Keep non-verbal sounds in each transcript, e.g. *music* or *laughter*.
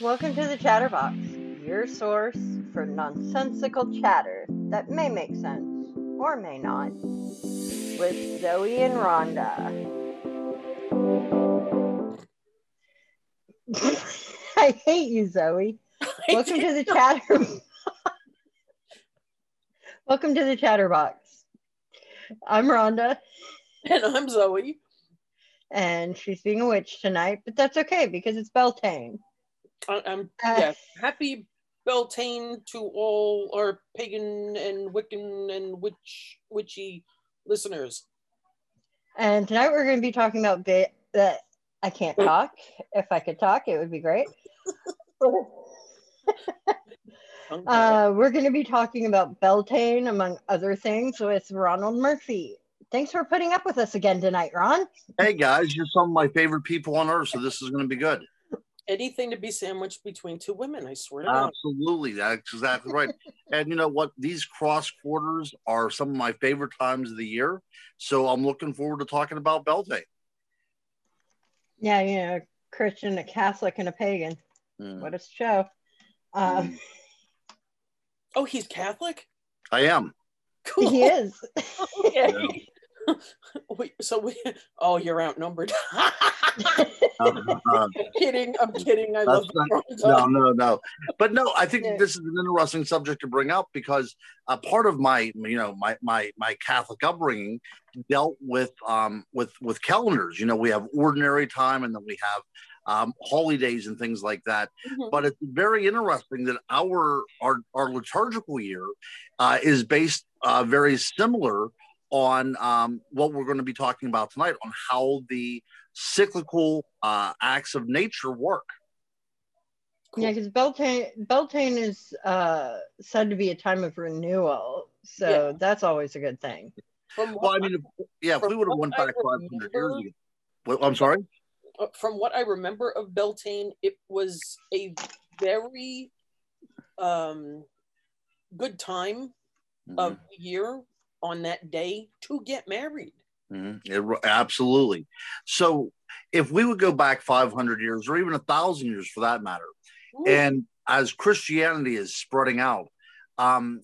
Welcome to the Chatterbox, your source for nonsensical chatter that may make sense or may not, with Zoe and Rhonda. *laughs* I hate you, Zoe. *laughs* Welcome to the chatter. *laughs* Welcome to the Chatterbox. I'm Rhonda, And I'm Zoe. and she's being a witch tonight, but that's okay because it's Beltane. I- I'm Uh, yeah. Happy Beltane to all our pagan and Wiccan and witch witchy listeners. And tonight we're going to be talking about ba- that I can't talk. If I could talk, it would be great. *laughs* Uh, we're going to be talking about Beltane, among other things, with Ronald Murphy. Thanks for putting up with us again tonight, Ron. Hey guys, you're some of my favorite people on earth, so this is going to be good. Anything to be sandwiched between two women, I swear to God. Absolutely, that's exactly right. *laughs* and you know what? These cross quarters are some of my favorite times of the year, so I'm looking forward to talking about Beltane. Yeah, you know, Christian, a Catholic, and a pagan. Mm, What a show. Um, Oh, he's Catholic? I am. Cool. he is. *laughs* Okay. *laughs* Wait, so we oh you're outnumbered. *laughs* Uh, uh, I'm kidding. I'm kidding. I love That's no, no, no. But no, I think Yeah. this is an interesting subject to bring up because a part of my, you know, my my my Catholic upbringing dealt with um with with calendars. You know, we have ordinary time and then we have um holidays and things like that. Mhm. But it's very interesting that our our our liturgical year uh, is based uh, very similar on um, what we're going to be talking about tonight on how the cyclical uh, acts of nature work. Cool. Yeah, because Beltane, Beltane is uh, said to be a time of renewal. So Yeah. that's always a good thing. From Well, I mean, if, yeah, if we would have what went I back 500 years ago. What, I'm sorry? uh, from what I remember of Beltane, it was a very um, good time of Mm-hmm. the year on that day to get married. Mhm. It absolutely. So if we would go back 500 years or even a thousand years for that matter, Ooh, and as Christianity is spreading out, um,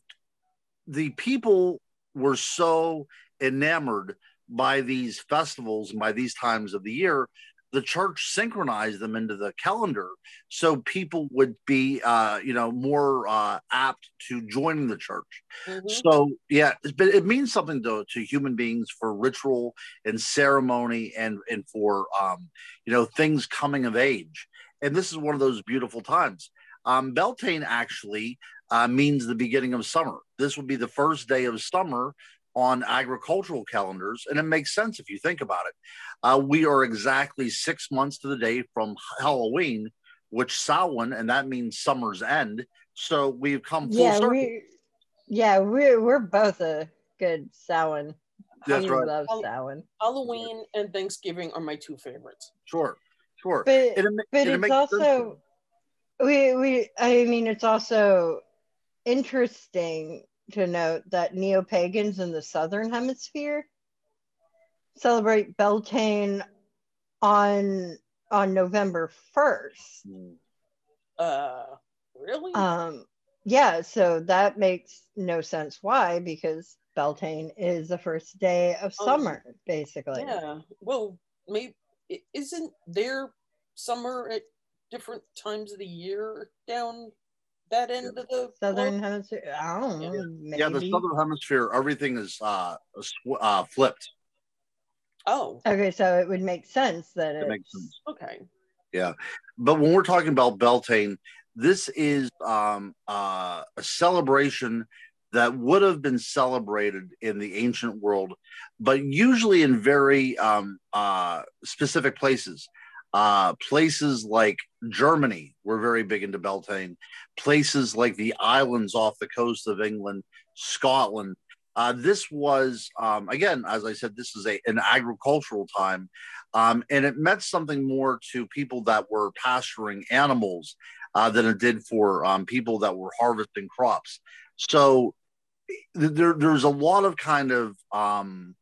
the people were so enamored by these festivals and by these times of the year, the church synchronized them into the calendar so people would be, uh, you know, more uh, apt to joining the church. mhm. So yeah, but it means something to, to human beings for ritual and ceremony and and for um, you know things coming of age. And this is one of those beautiful times. Um, Beltane actually uh, means the beginning of summer. This would be the first day of summer on agricultural calendars, and it makes sense if you think about it. Uh, we are exactly six months to the day from Halloween, which Samhain, and that means summer's end. So we've come full yeah, circle. we yeah, we're we're both a good Samhain. That's we right. love Samhain. Halloween and Thanksgiving are my two favorites. Sure, sure. But it but it it's makes also we we I mean it's also interesting to note that neo pagans in the southern hemisphere celebrate Beltane on on November first. Uh, really? Um, yeah, so that makes no sense why because Beltane is the first day of Oh, summer, basically. yeah. Well, maybe isn't there summer at different times of the year down that end of the Southern globe? hemisphere. I don't know. Yeah. Maybe. Yeah, the southern hemisphere, everything is uh, uh flipped. Oh, Okay, so it would make sense that it it's makes sense. okay. Yeah, but when we're talking about Beltane, this is um, uh, a celebration that would have been celebrated in the ancient world, but usually in very um, uh, specific places. Uh, places like Germany were very big into Beltane. Places like the islands off the coast of England, Scotland. Uh, this was, um, again, as I said, this is a, an agricultural time. Um, and it meant something more to people that were pasturing animals uh, than it did for um, people that were harvesting crops. So there, there's a lot of kind of um,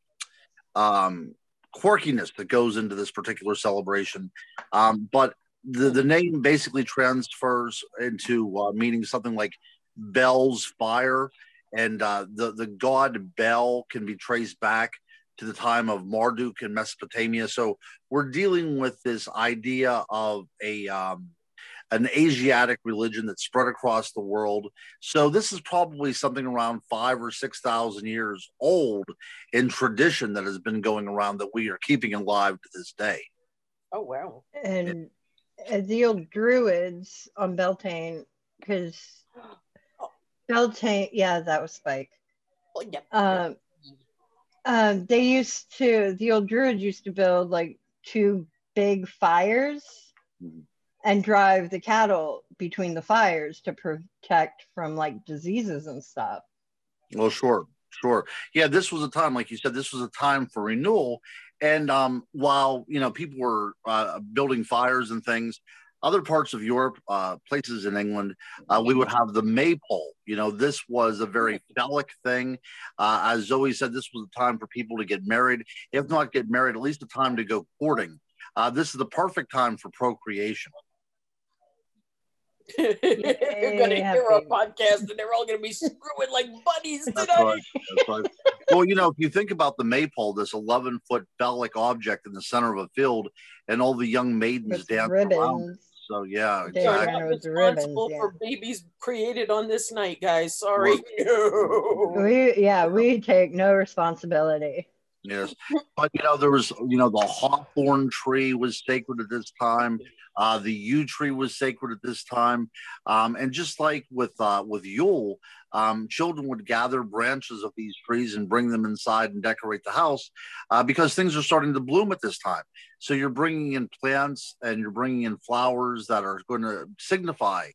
um, quirkiness that goes into this particular celebration. Um, but the, the name basically transfers into uh, meaning something like Bel's fire, and uh, the the god Bel can be traced back to the time of Marduk in Mesopotamia. So we're dealing with this idea of a um, an Asiatic religion that spread across the world. So this is probably something around five or six thousand years old in tradition that has been going around that we are keeping alive to this day. Oh wow! And as the old druids on Beltane, because *gasps* Beltane, yeah, that was Spike. Oh, yeah. Um, um, they used to the old druids used to build like two big fires Mhm. And drive the cattle between the fires to protect from like diseases and stuff. Well, sure, sure. Yeah, this was a time, like you said, this was a time for renewal. And um, while you know people were uh, building fires and things, other parts of Europe, uh, places in England, uh, we would have the maypole. You know, this was a very phallic thing. Uh, as Zoe said, this was a time for people to get married. If not get married, at least a time to go courting. Uh, this is the perfect time for procreation. You're gonna Yeah, hear our podcast and they're all gonna be screwing like buddies That's *laughs* tonight. right. That's right. well, you know, if you think about the maypole, this 11 foot phallic object in the center of a field, and all the young maidens With dance around. So, yeah, They Sorry, are exactly. not with the ribbons, responsible yeah. for babies created on this night, guys. Sorry. *laughs* We yeah, we take no responsibility. Yes. But, you know, there was, you know, the hawthorn tree was sacred at this time. Uh, the yew tree was sacred at this time. Um, and just like with, uh, with Yule, um, children would gather branches of these trees and bring them inside and decorate the house uh, because things are starting to bloom at this time. So you're bringing in plants and you're bringing in flowers that are going to signify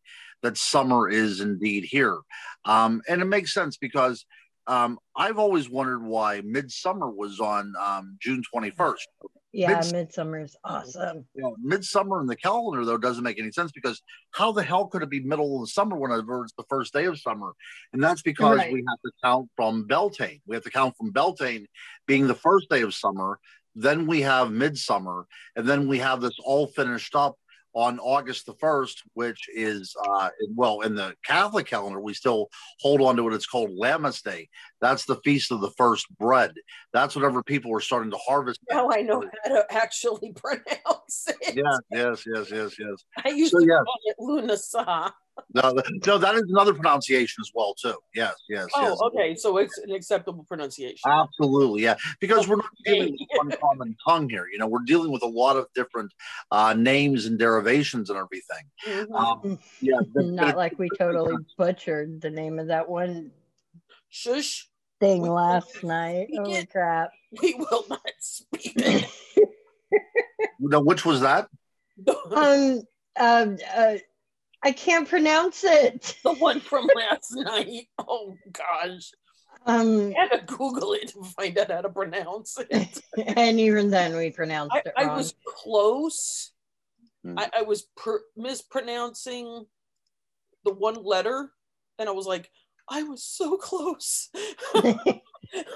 that summer is indeed here. Um, and it makes sense because um, I've always wondered why Midsummer was on um, June 21st. Yeah, Mids- Midsummer's awesome. You know, Midsummer in the calendar, though, doesn't make any sense because how the hell could it be middle of the summer whenever it's the first day of summer? And that's because Right. we have to count from Beltane. We have to count from Beltane being the first day of summer. Then we have Midsummer. And then we have this all finished up on August the 1st, which is, uh, well, in the Catholic calendar, we still hold on to what it's called Lammas Day. That's the feast of the first bread. That's whenever people are starting to harvest. Now I know how to actually *laughs* pronounce it. Yeah, yes, yes, yes, yes. I used So, to yeah. call it Lunasa. No, no, that is another pronunciation as well, too. Yes, yes, Oh, yes. okay. So it's an acceptable pronunciation. Absolutely, yeah. Because we're not Okay. dealing with one common tongue here. You know, we're dealing with a lot of different uh, names and derivations and everything. Mhm. Um, yeah, *laughs* but- Not like we totally butchered the name of that one Shush. thing We- last night. we Holy get- crap. We will not speak. it. no, which was that? *laughs* um um uh, I can't pronounce it. *laughs* the one from last night. Oh gosh. Um I had to Google it to find out how to pronounce it. *laughs* and even then we pronounced I, it I was close. Hmm. I, I was per- mispronouncing the one letter, and I was like, I was so close. *laughs* I,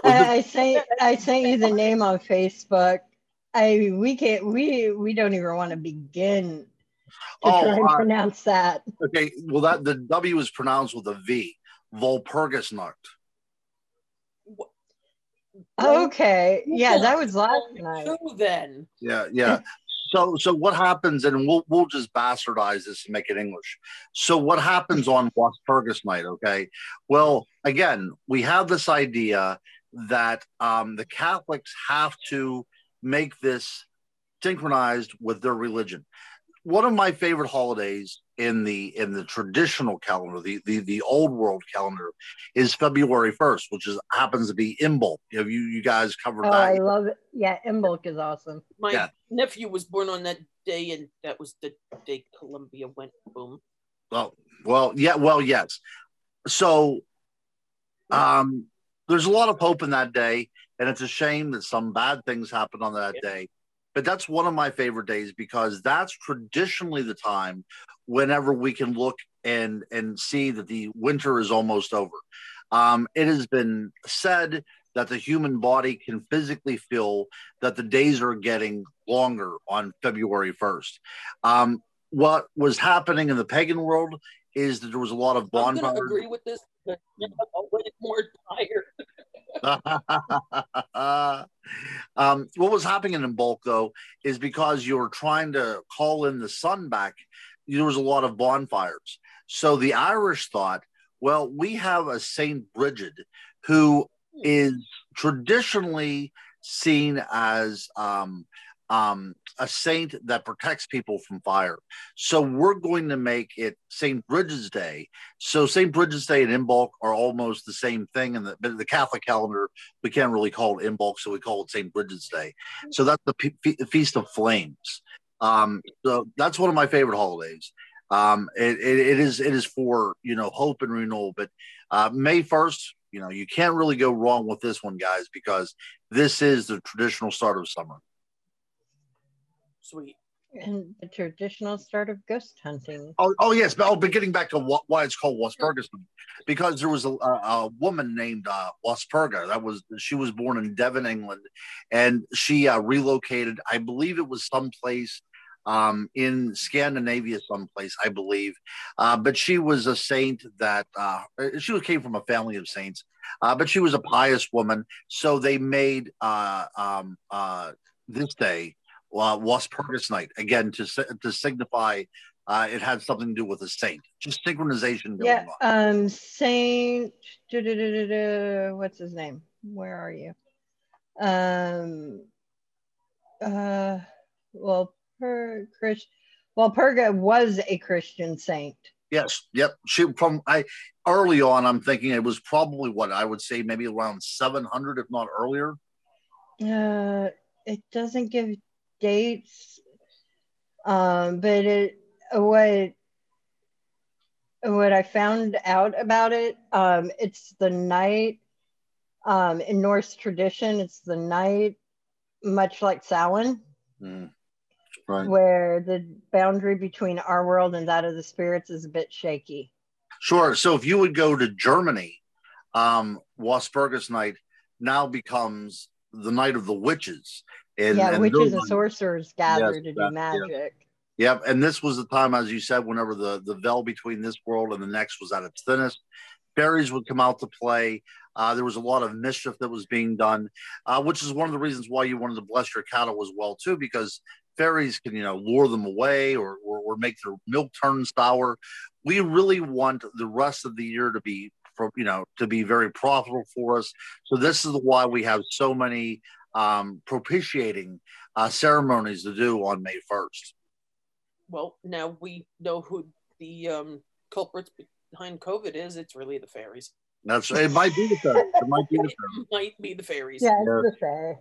I sent I sent you the name on Facebook. I we can't we we don't even want to begin to Oh, try and uh, pronounce that. Okay, well, that the W is pronounced with a V. Walpurgisnacht. Okay, yeah, that was last night. Two then. Yeah, yeah. So, so what happens, and we'll we'll just bastardize this and make it English. So, what happens on Walpurgis night? Okay. Well, again, we have this idea that um, the Catholics have to make this synchronized with their religion. One of my favorite holidays in the in the traditional calendar, the the, the old world calendar, is February first, which is happens to be Imbolc. Have you you guys covered Oh, that? I love it. Yeah, Imbolc is awesome. My Yeah. nephew was born on that day, and that was the day Columbia went boom. Well, well, yeah, well, yes. So, um, there's a lot of hope in that day, and it's a shame that some bad things happen on that Yeah. day. But that's one of my favorite days because that's traditionally the time whenever we can look and and see that the winter is almost over. Um, it has been said that the human body can physically feel that the days are getting longer on February 1st. Um, what was happening in the pagan world is that there was a lot of I'm going to agree with this. But I'm way more tired. *laughs* um, what was happening Imbolc though is because you were trying to call in the sun back there was a lot of bonfires. So the irish thought well we have a saint bridget who is traditionally seen as um, um, a saint that protects people from fire. So we're going to make it St. Bridget's Day. So St. Bridget's Day and Imbolc are almost the same thing. And the, the Catholic calendar, we can't really call it Imbolc, so we call it St. Bridget's Day. So that's the P- Feast of Flames. Um, so that's one of my favorite holidays. Um, it, it, it is it is for you know hope and renewal. But uh, May first, you know, you can't really go wrong with this one, guys, because this is the traditional start of summer. Sweet. And the traditional start of ghost hunting. Oh, oh yes, but, oh, but getting back to what, why it's called Walpurgis, because there was a, a, a woman named uh, Walpurga. That was she was born in Devon, England, and she uh, relocated. I believe it was someplace um, in Scandinavia, someplace I believe. Uh, but she was a saint that uh, she came from a family of saints, uh, but she was a pious woman. So they made uh, um, uh, this day uh, Walpurgis night again to to signify uh, it had something to do with a saint. Just synchronization going yeah, on. um, Saint. What's his name? Where are you? Um. Uh. Well, per Chris. Walpurga was a Christian saint. Yes. Yep. She from I early on. I'm thinking it was probably what I would say maybe around 700, if not earlier. Uh, it doesn't give dates, um, but it what what I found out about it, um, it's the night um, in Norse tradition. It's the night, much like Samhain, mm. right. where the boundary between our world and that of the spirits is a bit shaky. Sure. So if you would go to Germany, um, night now becomes the night of the witches and, yeah, and witches and sorcerers gather yes, to do magic. Yep, and this was the time, as you said, whenever the the veil between this world and the next was at its thinnest. Fairies would come out to play. Uh, there was a lot of mischief that was being done, uh, which is one of the reasons why you wanted to bless your cattle as well too, because fairies can you know lure them away or, or, or make their milk turn sour. We really want the rest of the year to be, for you know, to be very profitable for us. So this is why we have so many um, propitiating uh, ceremonies to do on May 1st. Well, now we know who the um, culprits behind COVID is. It's really the fairies. That's it. Might be the fairies. It might be the *laughs* fairies. might be the fairies. Yeah, it's the fairies.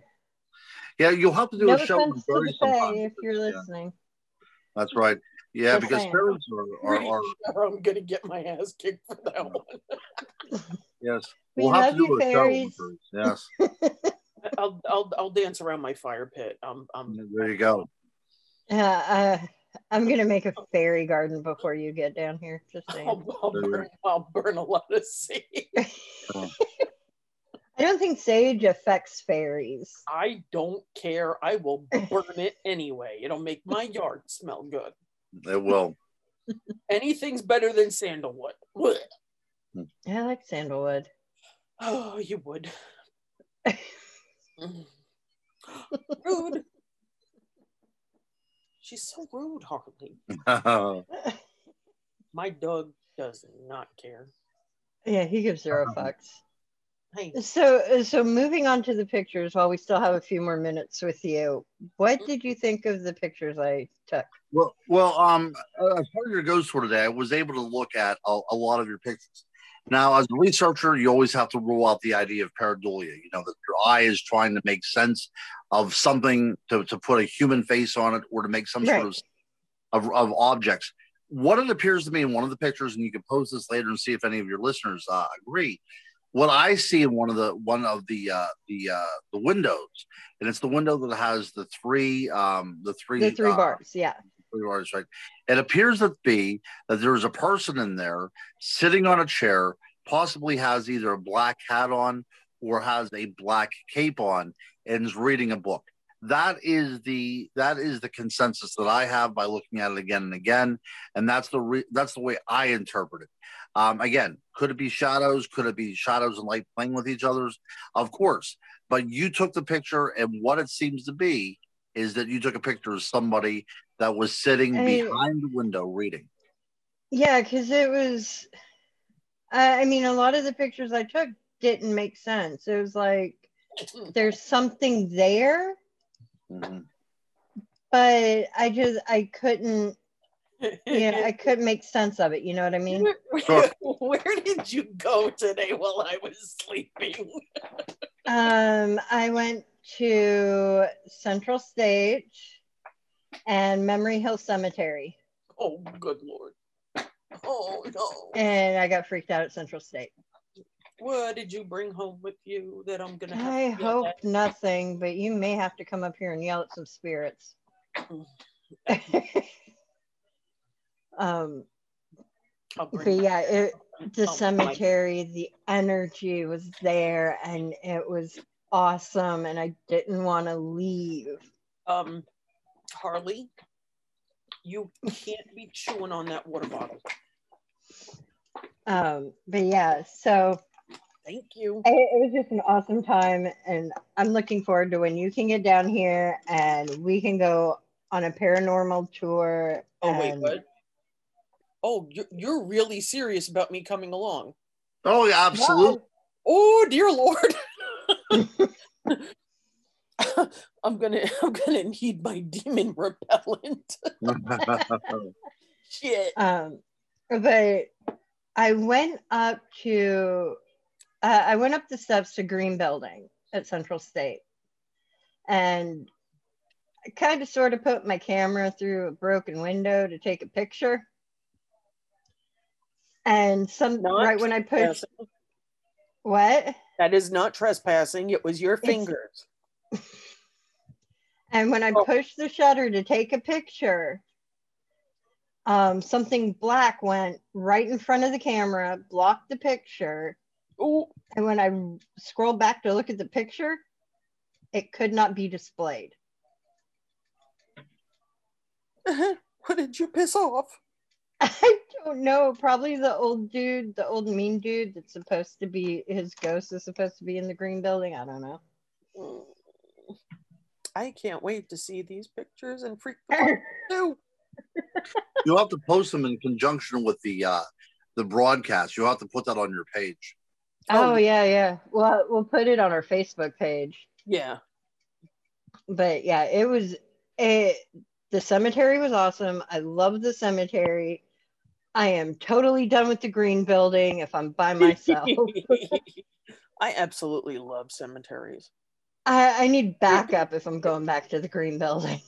Yeah, you'll have to do no a show on fairies sometime. If you're listening. Yeah. That's right. Yeah, Just because saying. fairies are, are, are... *laughs* I'm gonna get my ass kicked for that one. yes, we we'll have to do a fairies. show. Yes. *laughs* I'll I'll I'll dance around my fire pit. Um, um there you go. Yeah, uh, I'm gonna make a fairy garden before you get down here. Just saying. I'll, I'll, burn, I'll burn a lot of sage. *laughs* I don't think sage affects fairies. I don't care. I will burn it anyway. It'll make my yard smell good. It will. Anything's better than sandalwood. I like sandalwood. *sighs* Oh, you would. *laughs* *laughs* rude. She's so rude, Harley. *laughs* My dog does not care. Yeah, he gives zero fucks. Hey. So, so moving on to the pictures, while we still have a few more minutes with you, what did you think of the pictures I took? Well, well, um, as part of your ghost tour today, I was able to look at a, a lot of your pictures. Now, as a researcher, you always have to rule out the idea of pareidolia. You know that your eye is trying to make sense of something to, to put a human face on it or to make some right. sort of, of, of objects. What it appears to me in one of the pictures, and you can post this later and see if any of your listeners uh, agree. What I see in one of the one of the uh, the uh, the windows, and it's the window that has the three um, the three the three uh, bars, yeah, right? It appears to be that there's a person in there sitting on a chair, possibly has either a black hat on or has a black cape on and is reading a book. that is the that is the consensus that I have by looking at it again and again, and that's the re- that's the way I interpret it. Um, again, could it be shadows? Could it be shadows and light playing with each other's? Of course, but you took the picture, and what it seems to be is that you took a picture of somebody that was sitting I behind the window reading. Yeah, because it was. I I mean, a lot of the pictures I took didn't make sense. It was like there's something there, Mhm. but I just I couldn't. Yeah, I *laughs* couldn't make sense of it. You know what I mean? Sure. Where did you go today while I was sleeping? *laughs* Um, I went to Central State and Memory Hill Cemetery, Oh, good lord. *laughs* Oh no. and I got freaked out at Central State. What did you bring home with you that I'm gonna have I to hope at? nothing, but you may have to come up here and yell at some spirits. *laughs* um, but yeah, it, the cemetery, the energy was there, and it was awesome, and I didn't want to leave. Um, Harley, you can't be chewing on that water bottle. Um, but yeah, so Thank you. it, it was just an awesome time, and I'm looking forward to when you can get down here and we can go on a paranormal tour. Oh wait, what? Oh, you're, you're really serious about me coming along? Oh yeah, absolutely. Oh dear lord. *laughs* *laughs* *laughs* I'm gonna *laughs* I'm gonna need my demon repellent. *laughs* Shit. Um, but I went up to, uh, I went up the steps to Green Building at Central State, and I kind of sort of put my camera through a broken window to take a picture. And some Not right when I pushed what, That is not trespassing. It was your fingers. And when I Oh. pushed the shutter to take a picture, um, something black went right in front of the camera, blocked the picture, Oh, And when I scrolled back to look at the picture, it could not be displayed. *laughs* what did you piss off? *laughs* I don't know. Probably the old dude, the old mean dude that's supposed to be his ghost is supposed to be in the green building. I don't know. I can't wait to see these pictures and freak the *laughs* too. You'll have to post them in conjunction with the uh, the broadcast. You'll have to put that on your page. oh yeah, yeah. Well, we'll put it on our Facebook page. yeah. But yeah, it was it. The cemetery was awesome. I love the cemetery. I am totally done with the green building if I'm by *laughs* myself. I absolutely love cemeteries. I, I need backup if I'm *laughs* going back to the green building.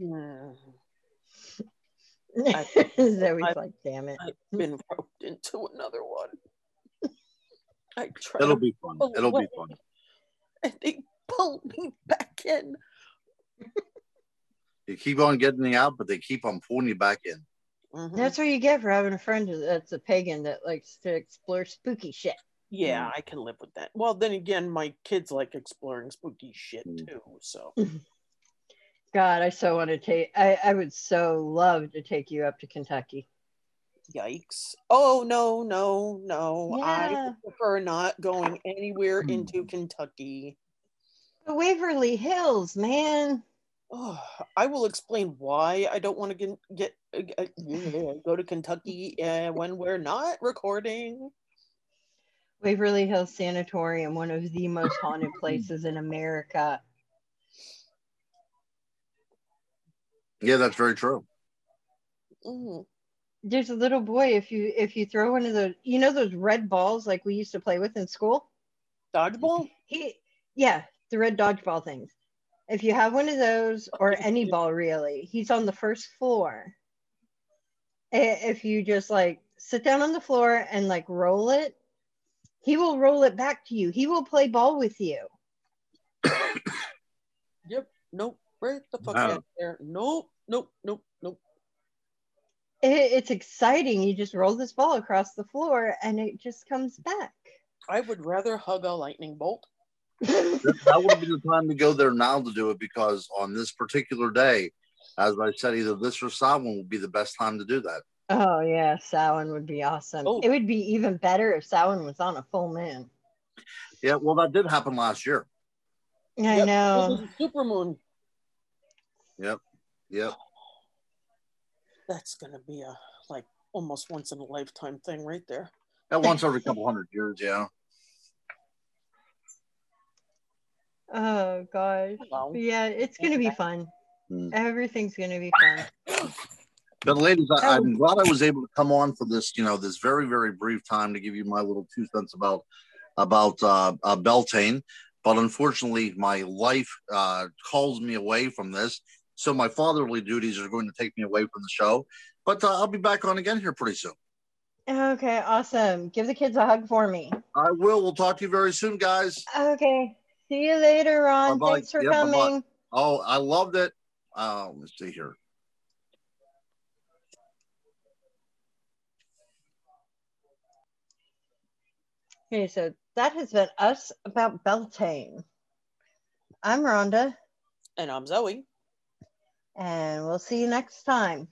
Mm. Zoe's I- like, damn it. I've been roped into another one. *laughs* I tried It'll be fun. It'll be fun. And they pulled me back in. *laughs* You keep on getting me out, but they keep on pulling you back in. Mhm. That's what you get for having a friend that's a pagan that likes to explore spooky shit. Yeah, I can live with that. Well, then again, my kids like exploring spooky shit Mm. too. So *laughs* God, I so want to take. I, I would so love to take you up to Kentucky. yikes! Oh no, no, no! I prefer not going anywhere Mm. into Kentucky. The Waverly Hills, man. Oh, I will explain why I don't want to get, get uh, uh, go to Kentucky uh, when we're not recording. Waverly Hills Sanatorium, one of the most haunted *clears throat* places in America. Yeah, that's very true. Mm. There's a little boy. If you if you throw one of those, you know those red balls like we used to play with in school. Dodgeball? He, yeah, the red dodgeball things. If you have one of those or any ball, really, he's on the first floor. If you just like sit down on the floor and like roll it, he will roll it back to you. He will play ball with you. *coughs* Yep. Nope. Right the fuck Wow. out there. Nope. Nope. Nope. Nope. It, it's exciting. You just roll this ball across the floor and it just comes back. I would rather hug a lightning bolt. *laughs* that, that would be the time to go there now to do it because on this particular day, as I said, either this or Samhain would be the best time to do that. Oh yeah, Samhain would be awesome. Oh. It would be even better if Samhain was on a full moon. Yeah, well, that did happen last year. I Yep, This know. was a super moon. Yep, yep. That's gonna be a like almost once in a lifetime thing right there. That once every couple hundred years, yeah. *laughs* Oh gosh. Wow. But yeah, it's gonna be fun. Hmm. Everything's gonna be fun. *coughs* But ladies, I, Oh. I'm glad I was able to come on for this, you know, this very, very brief time to give you my little two cents about about uh, uh, Beltane. But unfortunately, my life uh, calls me away from this, so my fatherly duties are going to take me away from the show. But uh, I'll be back on again here pretty soon. Okay, awesome. Give the kids a hug for me. I will. We'll talk to you very soon, guys. Okay. See you later, Ron. Bye-bye. Thanks for Yeah, bye-bye. coming. Oh, I loved it. Uh, let's see here. Okay, so that has been us about Beltane. I'm Rhonda, And I'm Zoe. and we'll see you next time.